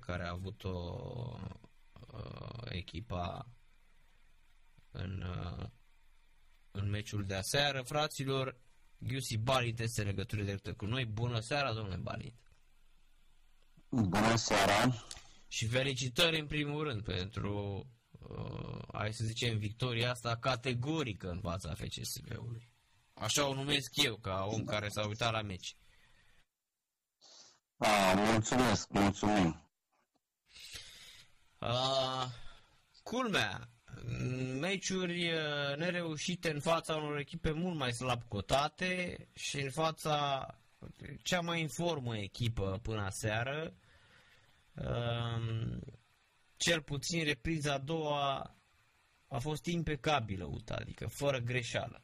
care a avut-o uh, echipa în, uh, în meciul de aseară. Fraților, Giusi Balint este legătură directă cu noi. Bună seara, domnule Balint! Bună seara! Și felicitări în primul rând pentru, uh, hai să zicem, victoria asta categorică în fața FCSB-ului. Așa o numesc eu, ca om care s-a uitat la meci. A, mulțumesc, mulțumim. Uh, culmea, meciuri uh, nereușite în fața unor echipe mult mai slab cotate și în fața cea mai informă echipă până seară. Um, cel puțin repriza a doua a fost impecabilă, UTA, adică fără greșeală.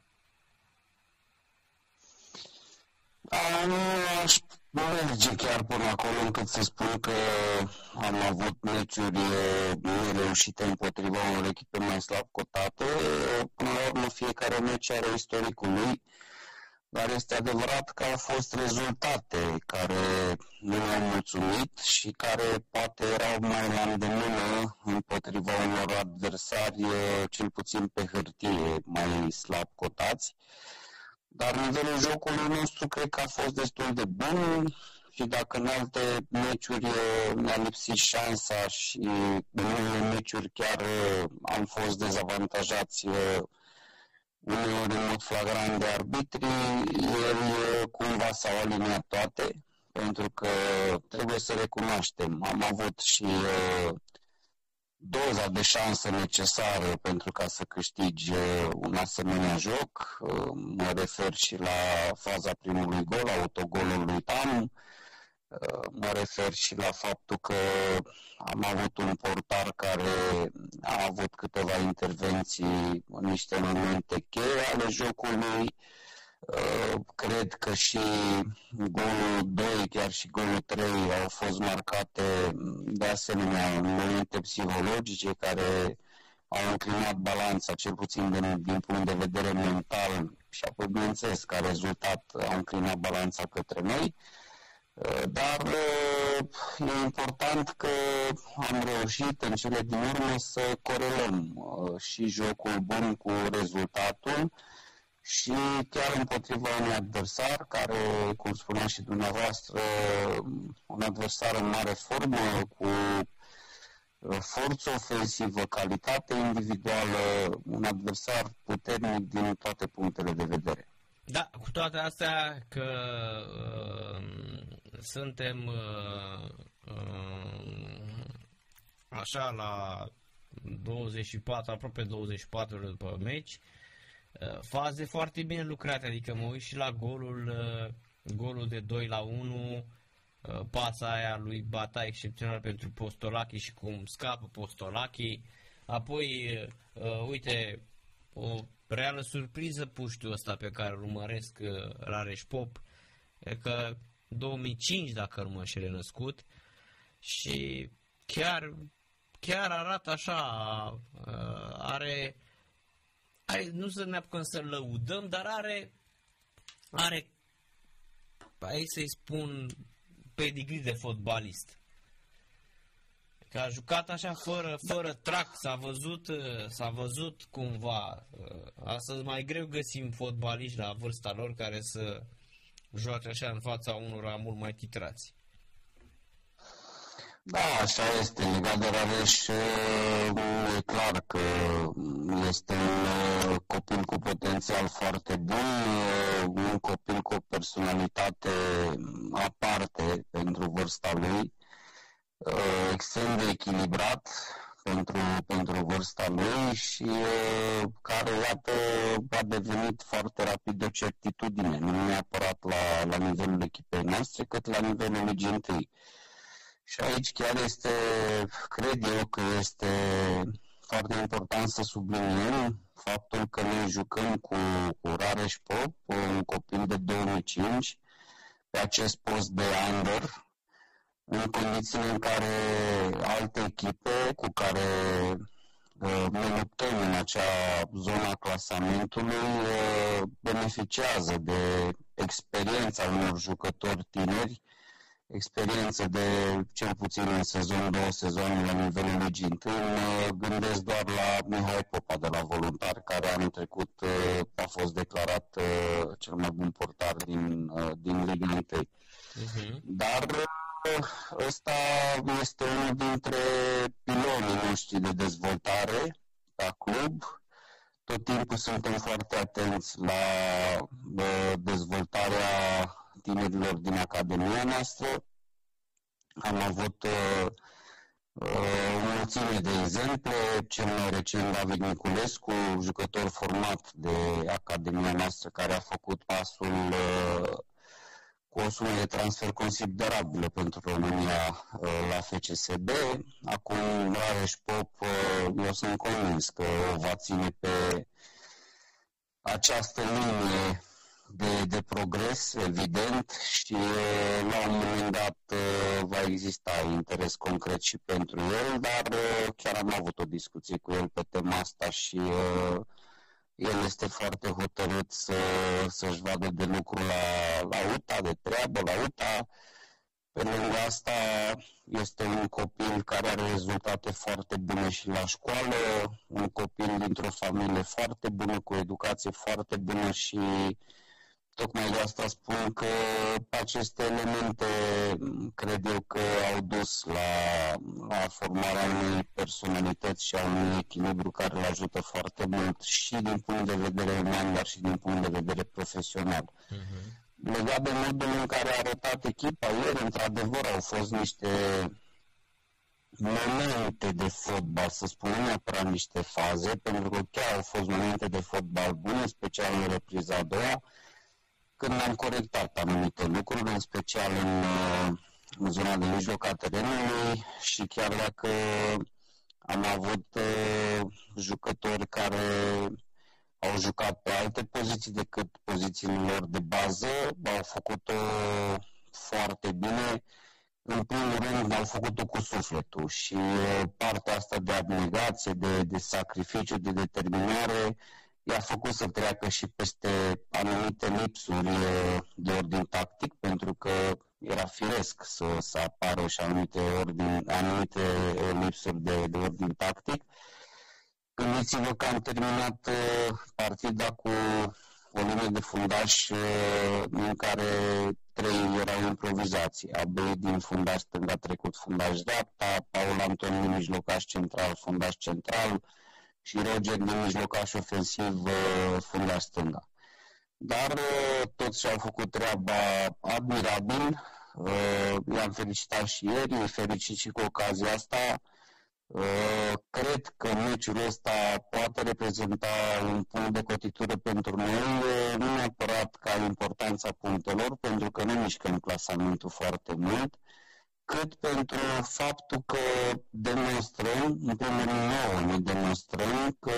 Nu aș merge chiar până acolo încât să spun că am avut meciuri nereușite împotriva unor echipe mai slab cotate. Până la urmă, fiecare meci are istoricul lui, dar este adevărat că au fost rezultate care nu ne-au mulțumit și care poate erau mai la îndemână împotriva unor adversari, cel puțin pe hârtie, mai slab cotați. Dar nivelul jocului nostru cred că a fost destul de bun și dacă în alte meciuri ne-a lipsit șansa și în unele meciuri chiar am fost dezavantajați uneori în mod flagrant de arbitri, el cumva s-au aliniat toate, pentru că trebuie să recunoaștem, am avut și doza de șansă necesară pentru ca să câștigi uh, un asemenea joc. Uh, mă refer și la faza primului gol, autogolul lui Tam. Uh, mă refer și la faptul că am avut un portar care a avut câteva intervenții în niște momente cheie ale jocului. Uh, cred că și golul 2, chiar și golul 3 au fost marcate de asemenea în momente psihologice care au înclinat balanța, cel puțin din, din punct de vedere mental și apoi, bineînțeles, ca rezultat au înclinat balanța către noi. Uh, dar uh, e important că am reușit în cele din urmă să corelăm și jocul bun cu rezultatul și chiar împotriva unui adversar care, cum spunea și dumneavoastră, un adversar în mare formă, cu uh, forță ofensivă, calitate individuală, un adversar puternic din toate punctele de vedere. Da, cu toate astea că uh, suntem uh, uh, așa la 24, aproape 24 după meci, Uh, faze foarte bine lucrate, adică mă uit și la golul, uh, golul de 2 la 1, uh, pasa aia lui Bata excepțional pentru Postolachi și cum scapă Postolachi. Apoi, uite, o reală surpriză puștiu ăsta pe care îl urmăresc Rareș Pop, că 2005 dacă nu mă înșel născut și chiar, chiar arată așa, are hai, nu să ne apucăm să lăudăm, dar are, are, hai să-i spun, pedigree de fotbalist. Că a jucat așa fără, fără trac, s-a văzut, s-a văzut cumva. Astăzi mai greu găsim fotbaliști la vârsta lor care să joace așa în fața unora mult mai titrați. Da, așa este. Legat de Rareș, e clar că este un copil cu potențial foarte bun, un copil cu o personalitate aparte pentru vârsta lui, extrem de echilibrat pentru, pentru vârsta lui și care, iată, a devenit foarte rapid o certitudine, nu neapărat la, la nivelul echipei noastre, cât la nivelul ligii întâi. Și aici chiar este, cred eu că este foarte important să subliniem faptul că noi jucăm cu, cu Rareș Pop, un copil de 2005, pe acest post de under, în condițiile în care alte echipe cu care uh, ne luptăm în acea zona clasamentului uh, beneficiază de experiența unor jucători tineri experiență de cel puțin în sezon, două sezoane la nivelul legii întâi, mă gândesc doar la Mihai Popa de la Voluntar, care anul trecut uh, a fost declarat uh, cel mai bun portar din, uh, din Liga întâi. Uh-huh. Dar ăsta este unul dintre pilonii noștri de dezvoltare la club. Tot timpul suntem foarte atenți la dezvoltarea tinerilor din Academia noastră. Am avut uh, uh, o mulțime de exemple, cel mai recent David Niculescu, jucător format de Academia noastră, care a făcut pasul uh, cu o sumă de transfer considerabilă pentru România uh, la FCSB. Acum Rareș Pop, uh, eu sunt convins că o va ține pe această linie de, de progres, evident, și la un moment dat va exista interes concret și pentru el, dar chiar am avut o discuție cu el pe tema asta și el este foarte hotărât să, să-și vadă de lucru la, la UTA, de treabă la UTA. Pe lângă asta este un copil care are rezultate foarte bune și la școală, un copil dintr-o familie foarte bună, cu educație foarte bună și Tocmai de asta spun că aceste elemente cred eu că au dus la, la formarea unei personalități și a unui echilibru care îl ajută foarte mult și din punct de vedere uman, dar și din punct de vedere profesional. Uh-huh. Legat de modul în care a arătat echipa ieri, într-adevăr au fost niște momente de fotbal, să spunem neapărat niște faze, pentru că chiar au fost momente de fotbal bune, special în repriza a doua, când am corectat anumite lucruri, în special în, uh, în zona de mijloc a terenului și chiar dacă am avut uh, jucători care au jucat pe alte poziții decât pozițiile lor de bază, au făcut-o foarte bine. În primul rând, au făcut-o cu sufletul și uh, partea asta de abnegație, de, de sacrificiu, de determinare, i-a făcut să treacă și peste anumite lipsuri de ordin tactic, pentru că era firesc să, să apară și anumite, ordin, anumite lipsuri de, de ordin tactic. Gândiți-vă că am terminat partida cu o lume de fundaș în care trei erau improvizații. Abei din fundaș stânga trecut fundaș dreapta, Paul Antoni mijlocaș central, fundaș central, și Roger din mijlocaș ofensiv uh, fundaș stânga. Dar uh, toți și-au făcut treaba admirabil. Uh, i-am felicitat și ieri, îi fericit și cu ocazia asta. Cred că meciul ăsta poate reprezenta un punct de cotitură pentru noi, nu neapărat ca importanța punctelor, pentru că nu mișcăm clasamentul foarte mult, cât pentru faptul că demonstrăm, în primul rând nouă ne demonstrăm că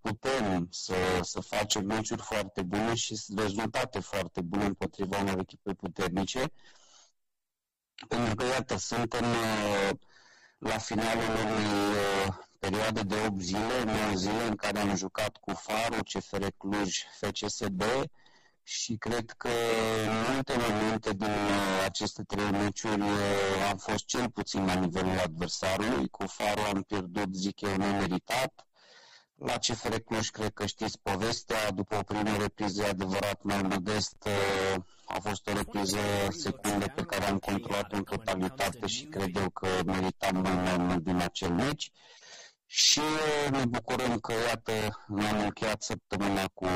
putem să, să facem meciuri foarte bune și rezultate foarte bune împotriva unor echipe puternice. Pentru că, iată, suntem uh, la finalul unei uh, perioade de 8 zile, 9 zile în care am jucat cu Faru, CFR Cluj, FCSB, și cred că în multe momente din uh, aceste trei meciuri uh, am fost cel puțin la nivelul adversarului. Cu Faru am pierdut, zic eu, nemeritat. La CFR Cluj cred că știți povestea, după o primă repriză adevărat mai modest, uh, a fost o repriză secundă pe care am controlat în totalitate și cred eu că meritam mai mult din acel meci. Și ne bucurăm că, iată, ne-am încheiat săptămâna cu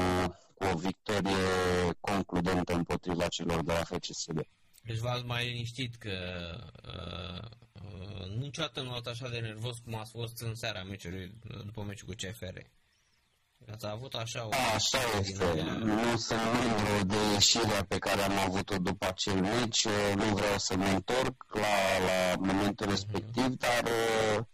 cu o victorie concludentă împotriva celor de la FCSB. Deci v-ați mai liniștit că uh, uh, niciodată nu ați așa de nervos cum ați fost în seara meciului, după meciul cu CFR. Ați avut așa o... Așa este. Nu sunt mândru de ieșirea pe care am avut-o după acel meci. Nu vreau să mă întorc la, la momentul respectiv, uh-huh. dar uh,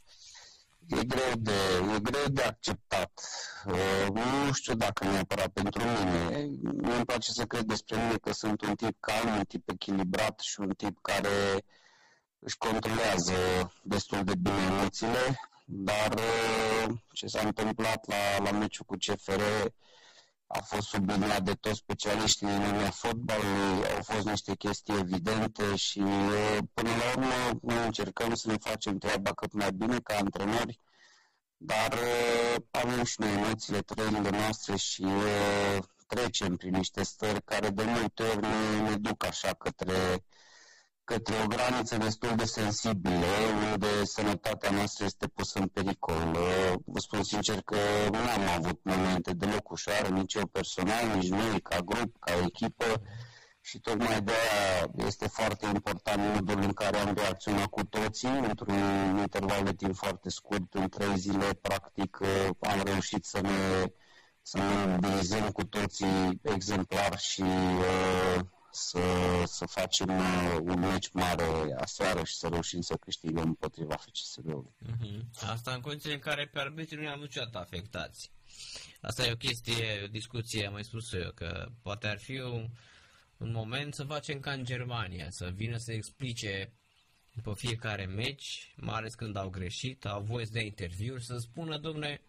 e greu de, e greu de acceptat. Uh, nu știu dacă neapărat pentru mine. Nu îmi place să cred despre mine că sunt un tip calm, un tip echilibrat și un tip care își controlează destul de bine emoțiile, dar uh, ce s-a întâmplat la, la meciul cu CFR a fost subliniat de toți specialiștii din lumea fotbalului, au fost niște chestii evidente și până la urmă noi încercăm să ne facem treaba cât mai bine ca antrenori, dar avem și noi emoțiile, trăirile noastre și trecem prin niște stări care de multe ori ne, ne duc așa către către o graniță destul de sensibilă, unde sănătatea noastră este pusă în pericol. Vă spun sincer că nu am avut momente deloc ușoare, nici eu personal, nici noi ca grup, ca echipă, și tocmai de aia este foarte important modul în care am reacționat cu toții, într-un interval de timp foarte scurt, în trei zile, practic, am reușit să ne, să ne mobilizăm cu toții exemplar și uh, să, să facem uh, un meci mare aseară și să reușim să câștigăm împotriva FCSB-ului. Uh-huh. Asta în condiții în care pe arbitrii nu i-am niciodată afectați. Asta e o chestie, o discuție, am mai spus eu, că poate ar fi un, un moment să facem ca în Germania, să vină să explice după fiecare meci, mai ales când au greșit, au voie să dea interviuri, să spună, domne,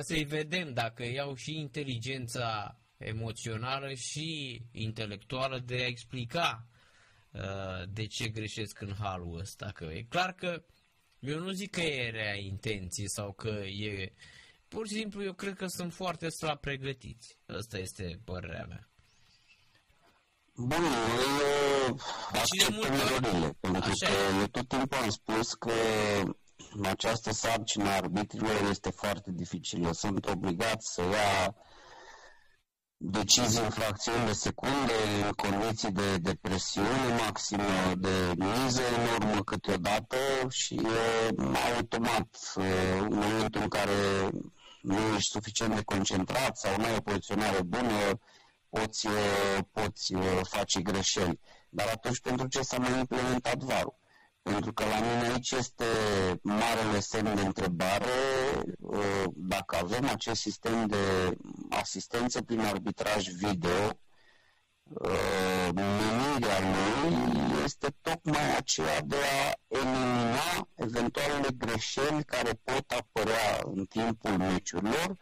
să-i vedem dacă iau și inteligența emoțională și intelectuală de a explica uh, de ce greșesc în halul ăsta. Că e clar că eu nu zic că e rea intenție sau că e... Pur și simplu eu cred că sunt foarte slab pregătiți. Asta este părerea mea. Bun, eu și de multe ori, pentru că eu tot timpul am spus că această sarcină a arbitrilor este foarte dificilă. Sunt obligați să ia decizii în fracțiuni de secunde, în condiții de, de presiune maximă, de miză enormă câteodată și e automat în momentul în care nu ești suficient de concentrat sau nu ai o poziționare bună, poți, poți face greșeli. Dar atunci pentru ce s-a mai implementat varul? Pentru că la mine aici este marele semn de întrebare uh, dacă avem acest sistem de asistență prin arbitraj video, uh, menirea lui este tocmai aceea de a elimina eventualele greșeli care pot apărea în timpul meciurilor,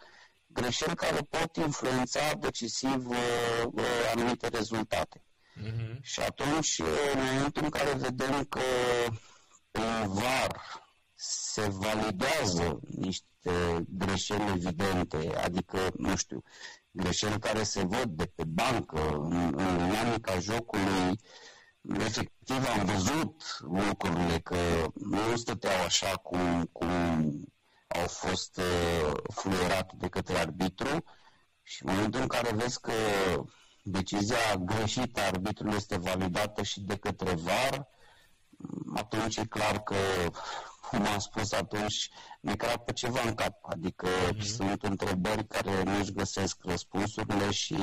greșeli care pot influența decisiv uh, anumite rezultate. Uh-huh. Și atunci, în momentul în care vedem că în VAR se validează niște greșeli evidente, adică, nu știu, greșeli care se văd de pe bancă, în, în dinamica jocului, efectiv am văzut lucrurile că nu stăteau așa cum, cum au fost uh, fluierate de către arbitru și în momentul în care vezi că decizia greșită a arbitrului este validată și de către VAR, atunci e clar că, cum am spus atunci, ne crapă ceva în cap. Adică mm-hmm. sunt întrebări care nu își găsesc răspunsurile și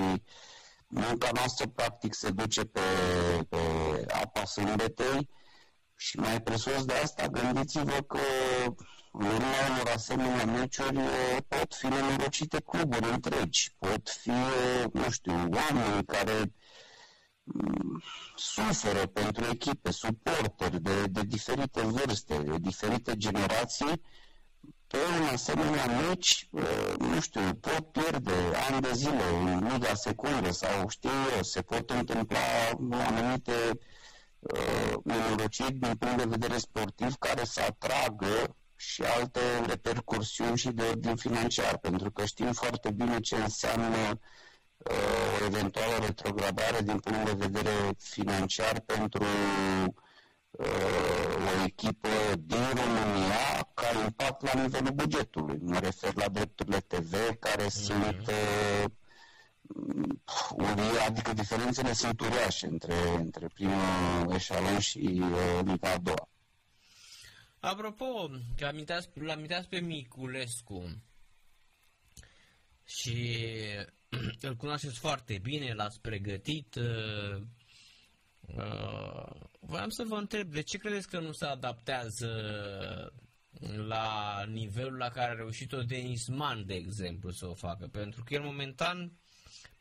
munca noastră practic se duce pe, pe apa sâmbetei și mai presus de asta gândiți-vă că în urma unor asemenea meciuri pot fi nenorocite cluburi întregi, pot fi, nu știu, oameni care mm, suferă pentru echipe, suporteri de, de diferite vârste, de diferite generații, pe un asemenea meci, nu știu, pot pierde ani de zile în miga secundă sau știu eu, se pot întâmpla anumite uh, nenorociri din punct de vedere sportiv care să atragă și alte repercursiuni și de ordin financiar, pentru că știm foarte bine ce înseamnă uh, o eventuală retrogradare din punct de vedere financiar pentru uh, o echipă din România ca impact la nivelul bugetului. Mă refer la drepturile TV care mm-hmm. sunt uh, adică diferențele sunt uriașe între, între primul eșalon și uh, Liga a doua. Apropo, că aminteați, l-aminteați pe Miculescu și îl cunoașteți foarte bine, l-ați pregătit. Uh, uh, voiam să vă întreb, de ce credeți că nu se adaptează la nivelul la care a reușit-o Denis Mann, de exemplu, să o facă? Pentru că el momentan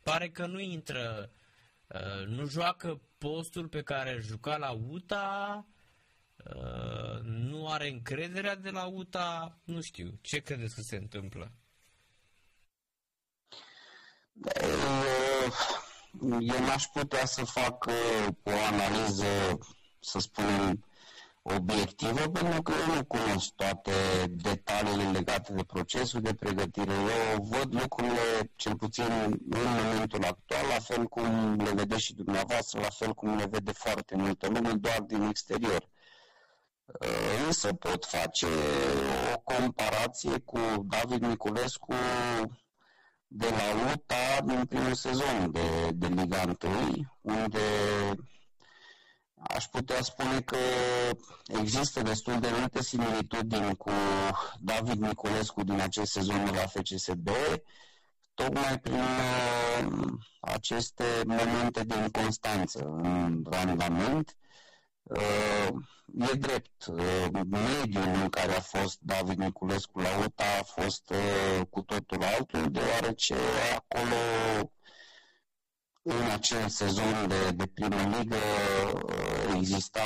pare că nu intră, uh, nu joacă postul pe care juca la UTA, Uh, nu are încrederea de la UTA, nu știu, ce credeți că se întâmplă? Eu n-aș putea să fac o analiză, să spunem, obiectivă, pentru că eu nu cunosc toate detaliile legate de procesul de pregătire. Eu văd lucrurile, cel puțin în momentul actual, la fel cum le vedeți și dumneavoastră, la fel cum le vede foarte multă lume, doar din exterior. Uh, însă pot face o comparație cu David Niculescu de la UTA din primul sezon de, de Liga 1, unde aș putea spune că există destul de multe similitudini cu David Niculescu din acest sezon de la FCSB, tocmai prin uh, aceste momente de inconstanță în randament. Uh, e drept, uh, mediul în care a fost David Niculescu la UTA a fost cu totul altul, deoarece acolo în acel sezon de, de primă ligă exista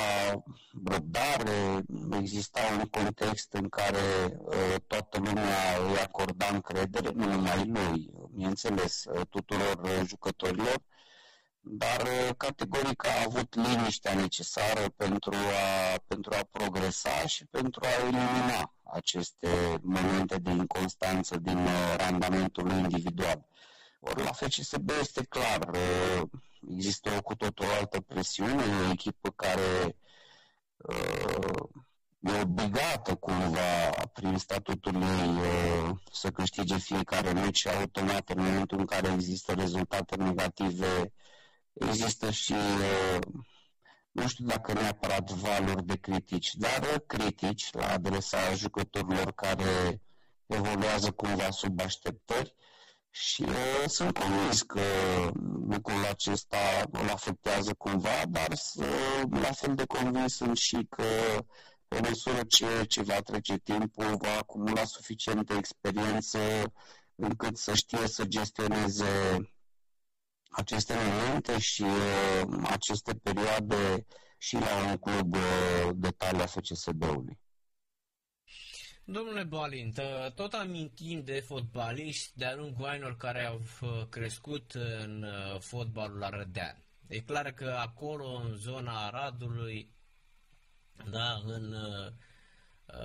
răbdare, exista un context în care uh, toată lumea îi acorda încredere, nu numai lui, bineînțeles, uh, tuturor jucătorilor, dar uh, categoric a avut liniștea necesară pentru a, pentru a progresa și pentru a elimina aceste momente de inconstanță din randamentul individual. Ori la FCSB este clar, uh, există o cu totul altă presiune, o echipă care uh, e obligată cumva prin statutul ei uh, să câștige fiecare meci automat în momentul în care există rezultate negative, există și nu știu dacă neapărat valuri de critici, dar critici la adresa jucătorilor care evoluează cumva sub așteptări și uh, sunt convins că lucrul acesta îl afectează cumva, dar uh, la fel de convins sunt și că pe măsură ce, ce va trece timpul, va acumula suficientă experiență încât să știe să gestioneze aceste momente și uh, aceste perioade și la un club uh, de talia FCSB-ului. Domnule Balint, tot amintim de fotbaliști de-a lungul anilor care au uh, crescut în uh, fotbalul la Rădean. E clar că acolo, în zona Aradului, da, în uh,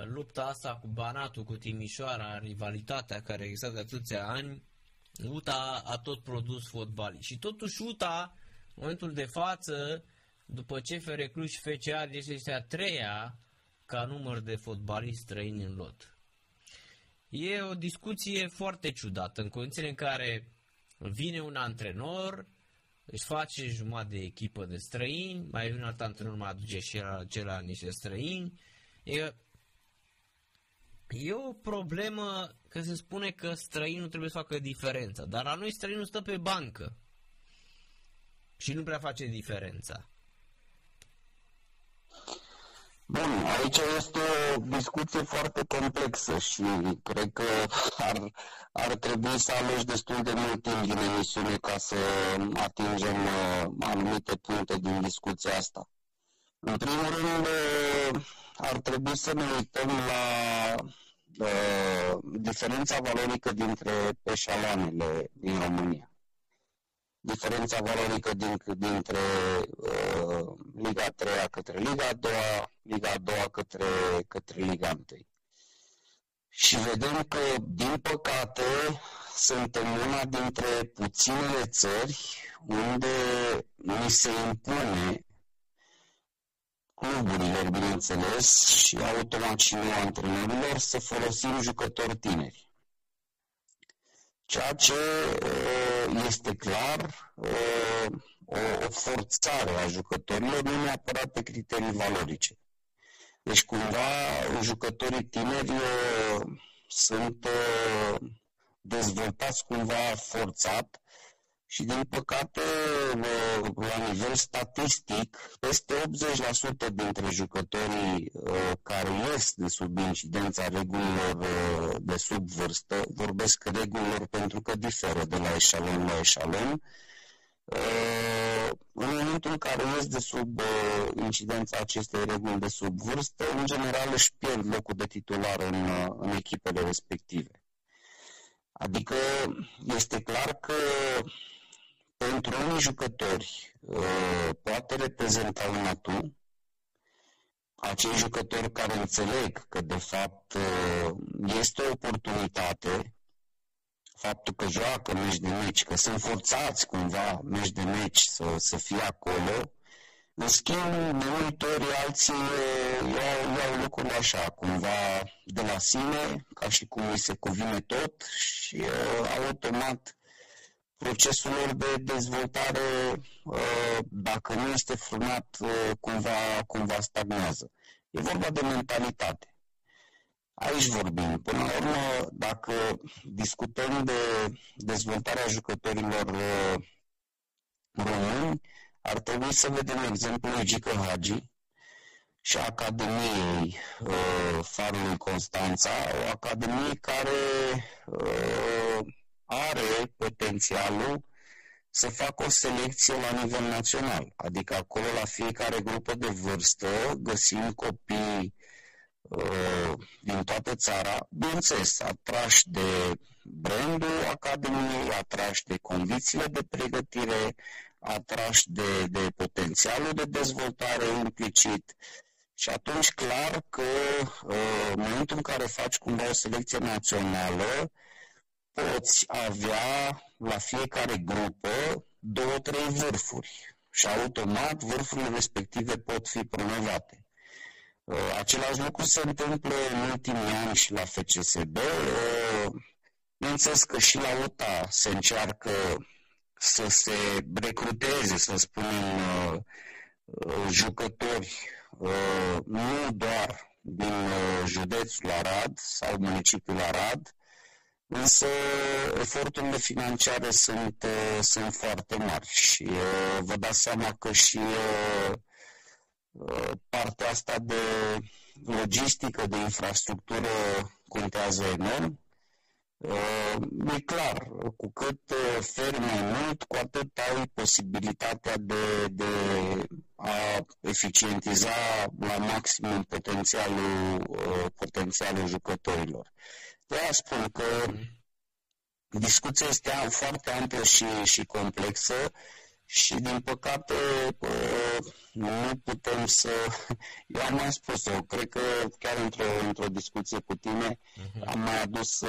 lupta asta cu Banatul, cu Timișoara, rivalitatea care există de atâția ani, UTA a tot produs fotbaliști. Și totuși UTA, în momentul de față, după ce FR Cluj FCA, deci este a treia ca număr de fotbaliști străini în lot. E o discuție foarte ciudată, în condițiile în care vine un antrenor, își face jumătate de echipă de străini, mai vine un alt antrenor, mai aduce și la niște străini. E, e o problemă că se spune că străinul trebuie să facă diferența, dar la noi străinul stă pe bancă și nu prea face diferența. Bun, aici este o discuție foarte complexă și cred că ar, ar trebui să alegi destul de mult timp din emisiune ca să atingem uh, anumite puncte din discuția asta. În primul rând, uh, ar trebui să ne uităm la uh, diferența valorică dintre peșaloanele din România diferența valorică din, dintre uh, Liga 3 către Liga 2, Liga 2 către, către Liga 1. Și vedem că, din păcate, suntem una dintre puținele țări unde ni se impune cluburilor, bineînțeles, și automat și nu antrenorilor să folosim jucători tineri. Ceea ce este clar o forțare a jucătorilor, nu neapărat pe criterii valorice. Deci cumva jucătorii tineri sunt dezvoltați cumva forțat și din păcate, la nivel statistic, peste 80% dintre jucătorii uh, care ies de sub incidența regulilor uh, de sub vârstă, vorbesc regulilor pentru că diferă de la eșalon la eșalon, uh, în momentul în care ies de sub incidența acestei reguli de sub vârstă, în general își pierd locul de titular în, în echipele respective. Adică este clar că pentru unii jucători uh, poate reprezenta un atu, acei jucători care înțeleg că de fapt uh, este o oportunitate, faptul că joacă meci de meci, că sunt forțați cumva meci de meci să, să fie acolo, în schimb, de multe ori alții uh, iau, iau lucrurile așa, cumva de la sine, ca și cum îi se cuvine tot și uh, automat procesul lor de dezvoltare, uh, dacă nu este frânat, uh, cumva, cumva stagnează. E vorba de mentalitate. Aici vorbim. Până la urmă, dacă discutăm de dezvoltarea jucătorilor uh, români, ar trebui să vedem exemplul Gică Hagi și Academiei uh, Farului Constanța, o academie care uh, are potențialul să facă o selecție la nivel național. Adică acolo la fiecare grupă de vârstă găsim copii uh, din toată țara, bineînțeles, atrași de brandul Academiei, atrași de condițiile de pregătire, atrași de, de potențialul de dezvoltare implicit. Și atunci, clar că uh, în momentul în care faci cumva o selecție națională, poți avea la fiecare grupă două, trei vârfuri și automat vârfurile respective pot fi promovate. Uh, același lucru se întâmplă în ultimii ani și la FCSB. Uh, bineînțeles că și la UTA se încearcă să se recruteze, să spunem, uh, jucători nu doar din județul Arad sau municipiul Arad, Însă eforturile financiare sunt, uh, sunt foarte mari și uh, vă dați seama că și uh, partea asta de logistică, de infrastructură contează enorm. E clar, cu cât feri mai mult, cu atât ai posibilitatea de, de a eficientiza la maximum potențialul, potențialul jucătorilor. De aia spun că discuția este foarte amplă și, și complexă și, din păcate, nu putem să... Eu am mai spus-o, cred că chiar într-o, într-o discuție cu tine uh-huh. am mai adus,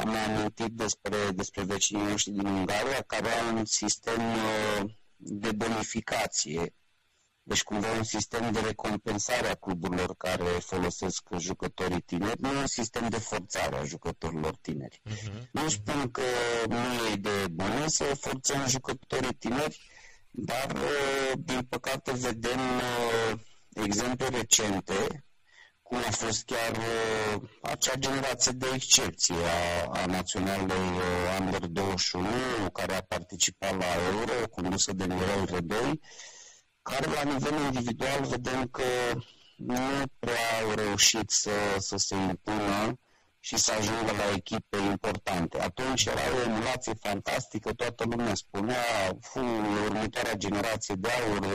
am mai amintit despre, despre vecinii noștri din Ungaria, care au un sistem de bonificație deci cumva un sistem de recompensare a cluburilor care folosesc jucătorii tineri, nu un sistem de forțare a jucătorilor tineri. Uh-huh. Nu spun că nu e de bună să forțăm jucătorii tineri, dar uh, din păcate vedem uh, exemple recente cum a fost chiar uh, acea generație de excepție a, a naționalului Under 21 care a participat la Euro, condusă de Mirel Redoi, care la nivel individual vedem că nu prea au reușit să, să se impună și să ajungă la echipe importante. Atunci era o emulație fantastică, toată lumea spunea, fu, următoarea generație de aur,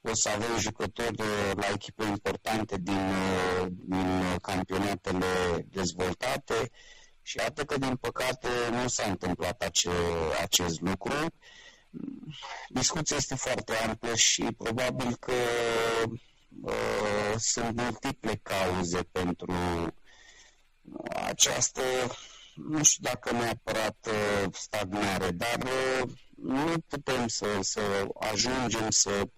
o să avem jucători la echipe importante din, din campionatele dezvoltate și iată că, din păcate, nu s-a întâmplat ace, acest lucru discuția este foarte amplă și probabil că uh, sunt multiple cauze pentru această, nu știu dacă neapărat uh, stagnare, dar uh, nu putem să, să ajungem să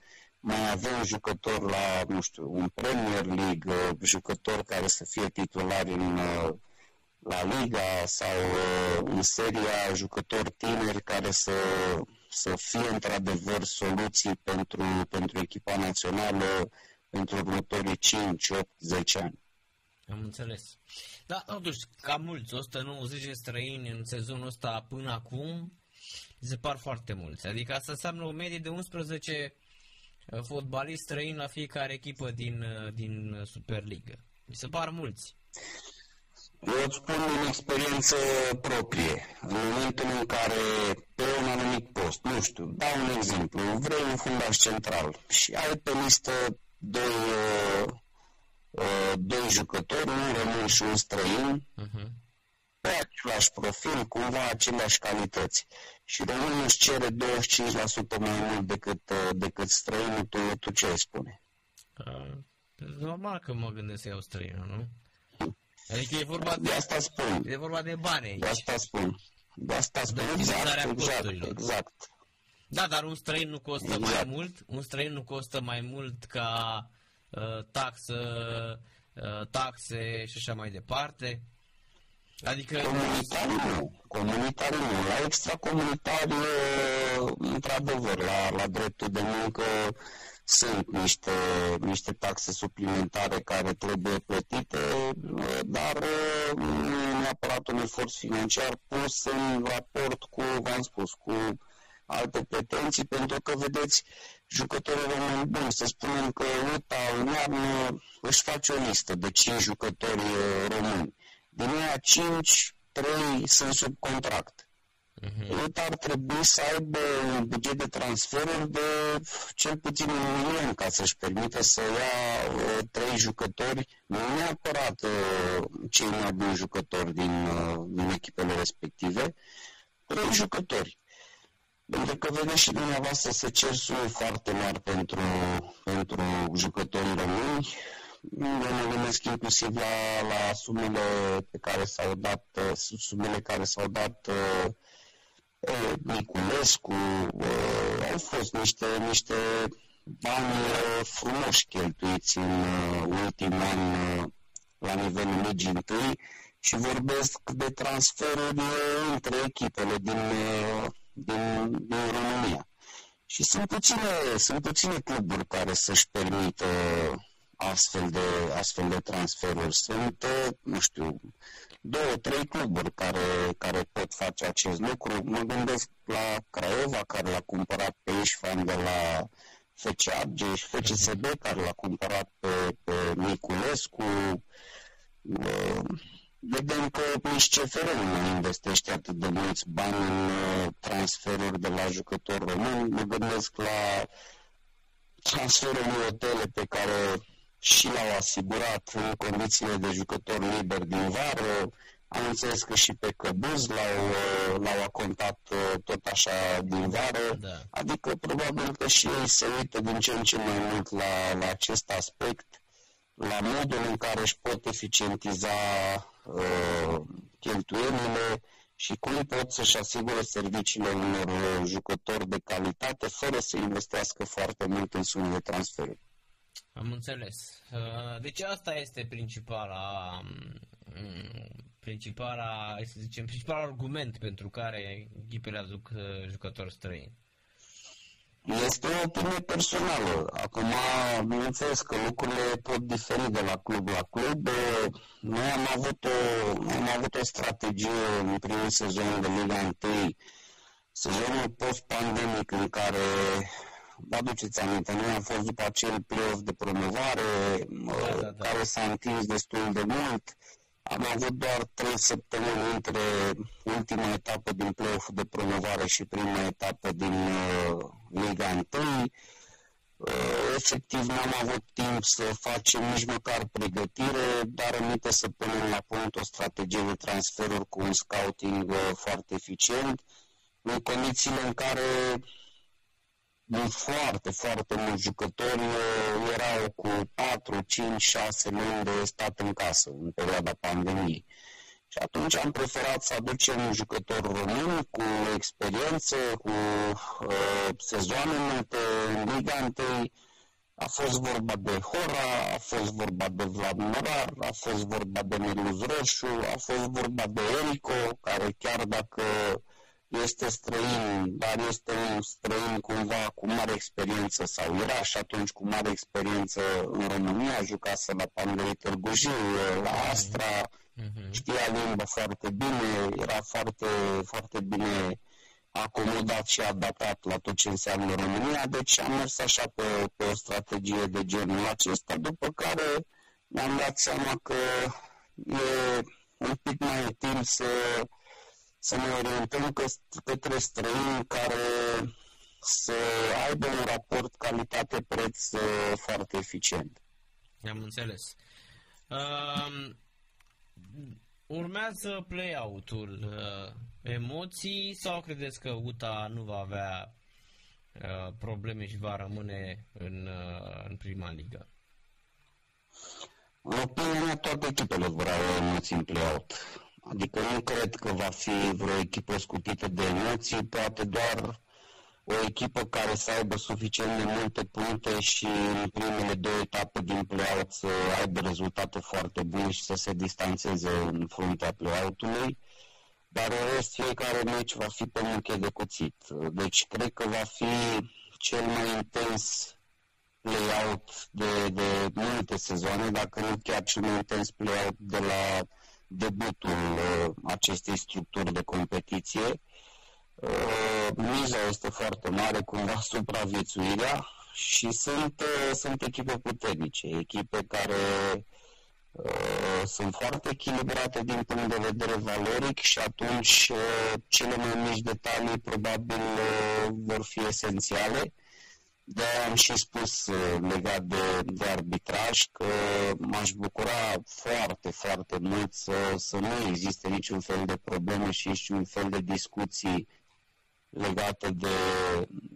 mai avem jucători la, nu știu, un Premier League, uh, jucători care să fie titulari în uh, la Liga sau uh, în seria jucători tineri care să să fie într-adevăr soluții pentru, pentru echipa națională pentru următorii 5, 8, 10 ani. Am înțeles. Da, totuși, cam mulți, 190 de străini în sezonul ăsta până acum, se par foarte mulți. Adică asta înseamnă o medie de 11 uh, fotbaliști străini la fiecare echipă din, uh, din Superliga. Mi se par mulți. Eu îți spun din experiență proprie. În momentul în care pe un anumit post, nu știu, dau un exemplu, vrei un fundaș central și ai pe listă doi, uh, uh, doi jucători, un român și un străin, uh-huh. pe același profil, cumva aceleași calități. Și românul își cere 25% mai mult decât, uh, decât străinul, tu, tu ce ai spune? Uh, normal că mă gândesc să iau străinul, nu? Adică e vorba de, de asta spun. E vorba de bani aici. De asta spun. De asta spun. De exact, exact, exact. Da, dar un străin nu costă exact. mai mult, un străin nu costă mai mult ca uh, taxă, uh, taxe și așa mai departe. Adică... Comunitari nu, comunitari nu. La extracomunitari, uh, într-adevăr, la, la dreptul de muncă sunt niște, niște taxe suplimentare care trebuie plătite, uh, dar uh, nu e neapărat un efort financiar pus în raport cu, v-am spus, cu alte pretenții, pentru că, vedeți, jucătorii români buni, să spunem că UTA în iarnă își face o listă de 5 jucători uh, români. Din ea 5, 3 sunt sub contract. Uh-huh. UTA ar trebui să aibă un buget de transferuri de cel puțin un milion ca să-și permită să ia uh, trei jucători, nu neapărat uh, cei mai buni jucători din, uh, din echipele respective, trei jucători. Pentru că vedeți și dumneavoastră să cer sume foarte mari pentru, pentru jucătorii români. Eu mă gândesc inclusiv la, la sumele pe care s-au dat, sumele care s-au dat uh, uh, Niculescu, uh, au fost niște, niște bani uh, frumoși cheltuiți în uh, ultimul an uh, la nivelul ligii întâi și vorbesc de transferuri uh, între echipele din uh, din, din România. Și sunt puține, sunt puține cluburi care să-și permită astfel de, astfel de transferuri. Sunt, nu știu, două, trei cluburi care, care pot face acest lucru. Mă gândesc la Craiova, care l-a cumpărat pe Ișfan de la FC Argeș, FCSB, care l-a cumpărat pe, pe Niculescu, vedem că nici CFR nu investește atât de mulți bani în uh, transferuri de la jucători români. Mă gândesc la transferul lui Otele pe care și l-au asigurat în condițiile de jucători liberi din vară. Am înțeles că și pe Căbuz l-au, uh, l-au acontat uh, tot așa din vară. Da. Adică probabil că și ei se uită din ce în ce mai mult la, la acest aspect la modul în care își pot eficientiza uh, cheltuielile și cum pot să-și asigure serviciile unor uh, jucători de calitate fără să investească foarte mult în sume de transferuri. Am înțeles. Uh, deci asta este principala, um, principala, să zicem, principal argument pentru care echipele aduc uh, jucători străini. Este o opinie personală. Acum, bineînțeles că lucrurile pot diferi de la club la club. Noi am avut o, am avut o strategie în primul sezon de Liga 1, sezonul post-pandemic în care vă aduceți aminte, noi am fost după acel play-off de promovare da, da, da. care s-a întins destul de mult. Am avut doar trei săptămâni între ultima etapă din play-off de promovare și prima etapă din uh, Liga 1. Uh, efectiv n-am avut timp să facem nici măcar pregătire, dar înainte să punem la punct o strategie de transferuri cu un scouting uh, foarte eficient, în condițiile în care foarte, foarte mulți jucători uh, erau cu 4, 5, 6 luni de stat în casă în perioada pandemiei. Și atunci am preferat să aducem un jucător român cu experiență, cu uh, sezoane multe în Liga 1. A fost vorba de Hora, a fost vorba de Vlad Morar, a fost vorba de Meluz Roșu, a fost vorba de Erico, care chiar dacă este străin, dar este un străin cumva cu mare experiență sau era și atunci cu mare experiență în România, jucase la Pandei Târgu Jiu, la Astra, uh-huh. știa limba foarte bine, era foarte, foarte bine acomodat și adaptat la tot ce înseamnă România, deci am mers așa pe, pe o strategie de genul acesta, după care mi-am dat seama că e un pic mai timp să să ne orientăm către străini care să aibă un raport calitate-preț uh, foarte eficient. Am înțeles. Uh, urmează play-out-ul. Uh, emoții sau credeți că UTA nu va avea uh, probleme și va rămâne în, uh, în prima ligă? În opinia mea, toate echipele vor avea emoții în play-out. Adică nu cred că va fi vreo echipă scutită de emoții, poate doar o echipă care să aibă suficient de multe puncte și în primele două etape din play-out să aibă rezultate foarte bune și să se distanțeze în fruntea play-out-ului. Dar în rest, fiecare meci va fi pe muche de cuțit. Deci cred că va fi cel mai intens play-out de, de multe sezoane, dacă nu chiar cel mai intens play-out de la debutul uh, acestei structuri de competiție Uh, miza este foarte mare, cumva supraviețuirea și sunt, uh, sunt echipe puternice, echipe care uh, sunt foarte echilibrate din punct de vedere valoric și atunci uh, cele mai mici detalii probabil uh, vor fi esențiale. De am și spus uh, legat de, de arbitraj că m-aș bucura foarte, foarte mult să, să nu existe niciun fel de probleme și niciun fel de discuții legate de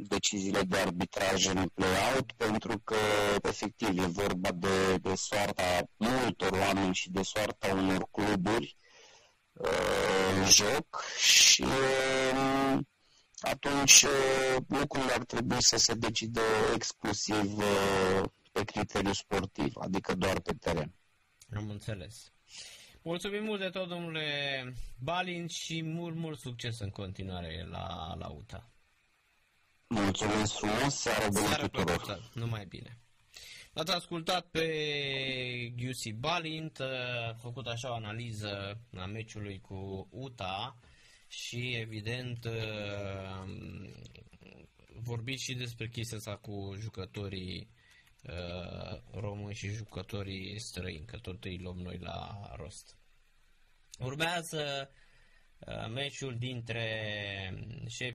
deciziile de arbitraj în play-out, pentru că, efectiv, e vorba de, de soarta multor oameni și de soarta unor cluburi uh, în joc și uh, atunci uh, lucrurile ar trebui să se decidă exclusiv uh, pe criteriu sportiv, adică doar pe teren. Am înțeles. Mulțumim mult de tot, domnule Balin, și mult, mult succes în continuare la, la UTA. Mulțumesc frumos, seara bună seara tuturor. Plăcută, numai bine. L-ați ascultat pe Giussi Balint, a făcut așa o analiză a meciului cu UTA și evident vorbiți și despre chestia asta cu jucătorii uh, români și jucătorii străini, că tot îi luăm noi la rost. Urmează uh, meciul dintre